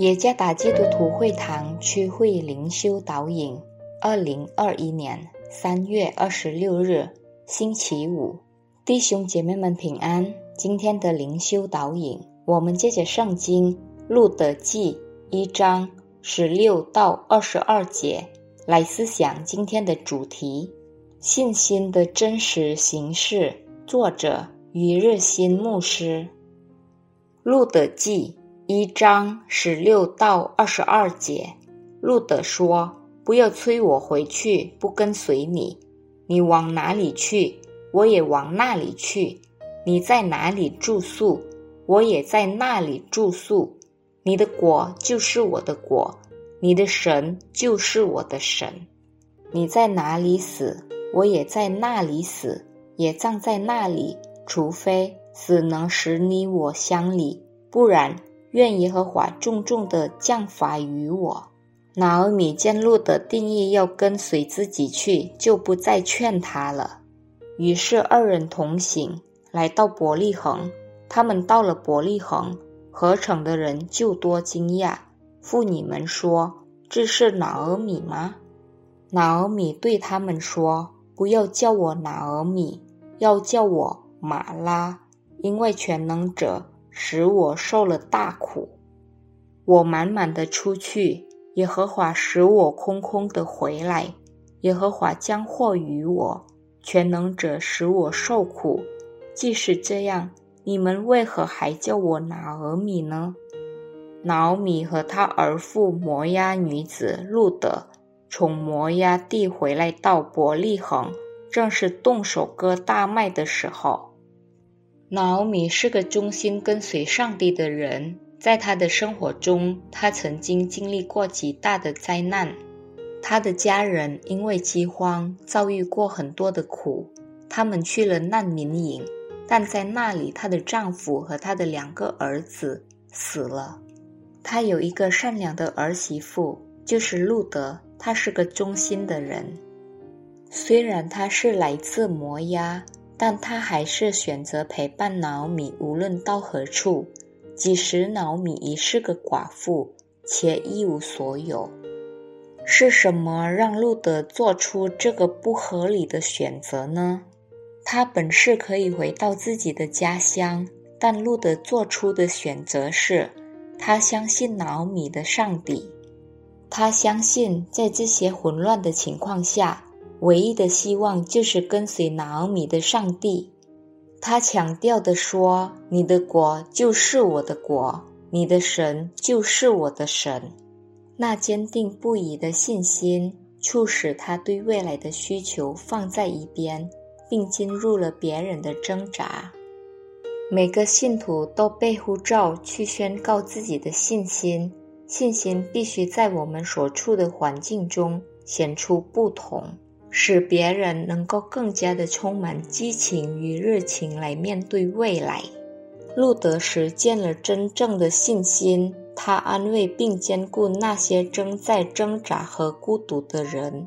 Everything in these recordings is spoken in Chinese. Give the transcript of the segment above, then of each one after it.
耶加达基督徒会堂区会灵修导引，二零二一年三月二十六日，星期五，弟兄姐妹们平安。今天的灵修导引，我们借着圣经路德记一章十六到二十二节来思想今天的主题：信心的真实形式。作者于日新牧师，路德记。一章十六到二十二节，路德说：“不要催我回去，不跟随你。你往哪里去，我也往那里去；你在哪里住宿，我也在那里住宿。你的果就是我的果，你的神就是我的神。你在哪里死，我也在那里死，也葬在那里。除非死能使你我相离，不然。”愿耶和华重重的降罚于我。拿俄米见路的定义要跟随自己去，就不再劝他了。于是二人同行，来到伯利恒。他们到了伯利恒，合成的人就多惊讶。妇女们说：“这是拿俄米吗？”拿俄米对他们说：“不要叫我拿俄米，要叫我马拉，因为全能者。”使我受了大苦，我满满的出去，耶和华使我空空的回来。耶和华将祸于我，全能者使我受苦。即使这样，你们为何还叫我拿尔米呢？拿米和他儿妇摩押女子路德从摩押地回来到伯利恒，正是动手割大麦的时候。拿俄米是个忠心跟随上帝的人，在他的生活中，他曾经经历过极大的灾难。他的家人因为饥荒遭遇过很多的苦，他们去了难民营，但在那里，她的丈夫和她的两个儿子死了。她有一个善良的儿媳妇，就是路德，她是个忠心的人，虽然她是来自摩押。但他还是选择陪伴瑙米，无论到何处。即使瑙米已是个寡妇，且一无所有，是什么让路德做出这个不合理的选择呢？他本是可以回到自己的家乡，但路德做出的选择是，他相信瑙米的上帝，他相信在这些混乱的情况下。唯一的希望就是跟随拿俄米的上帝。他强调的说：“你的国就是我的国，你的神就是我的神。”那坚定不移的信心，促使他对未来的需求放在一边，并进入了别人的挣扎。每个信徒都被呼召去宣告自己的信心，信心必须在我们所处的环境中显出不同。使别人能够更加的充满激情与热情来面对未来。路德实践了真正的信心，他安慰并兼顾那些正在挣扎和孤独的人。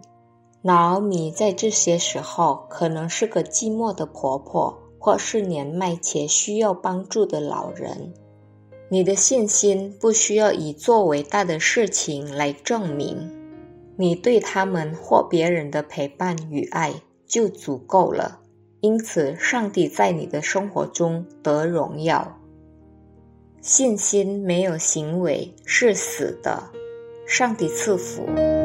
拿俄米在这些时候可能是个寂寞的婆婆，或是年迈且需要帮助的老人。你的信心不需要以做伟大的事情来证明。你对他们或别人的陪伴与爱就足够了，因此上帝在你的生活中得荣耀。信心没有行为是死的，上帝赐福。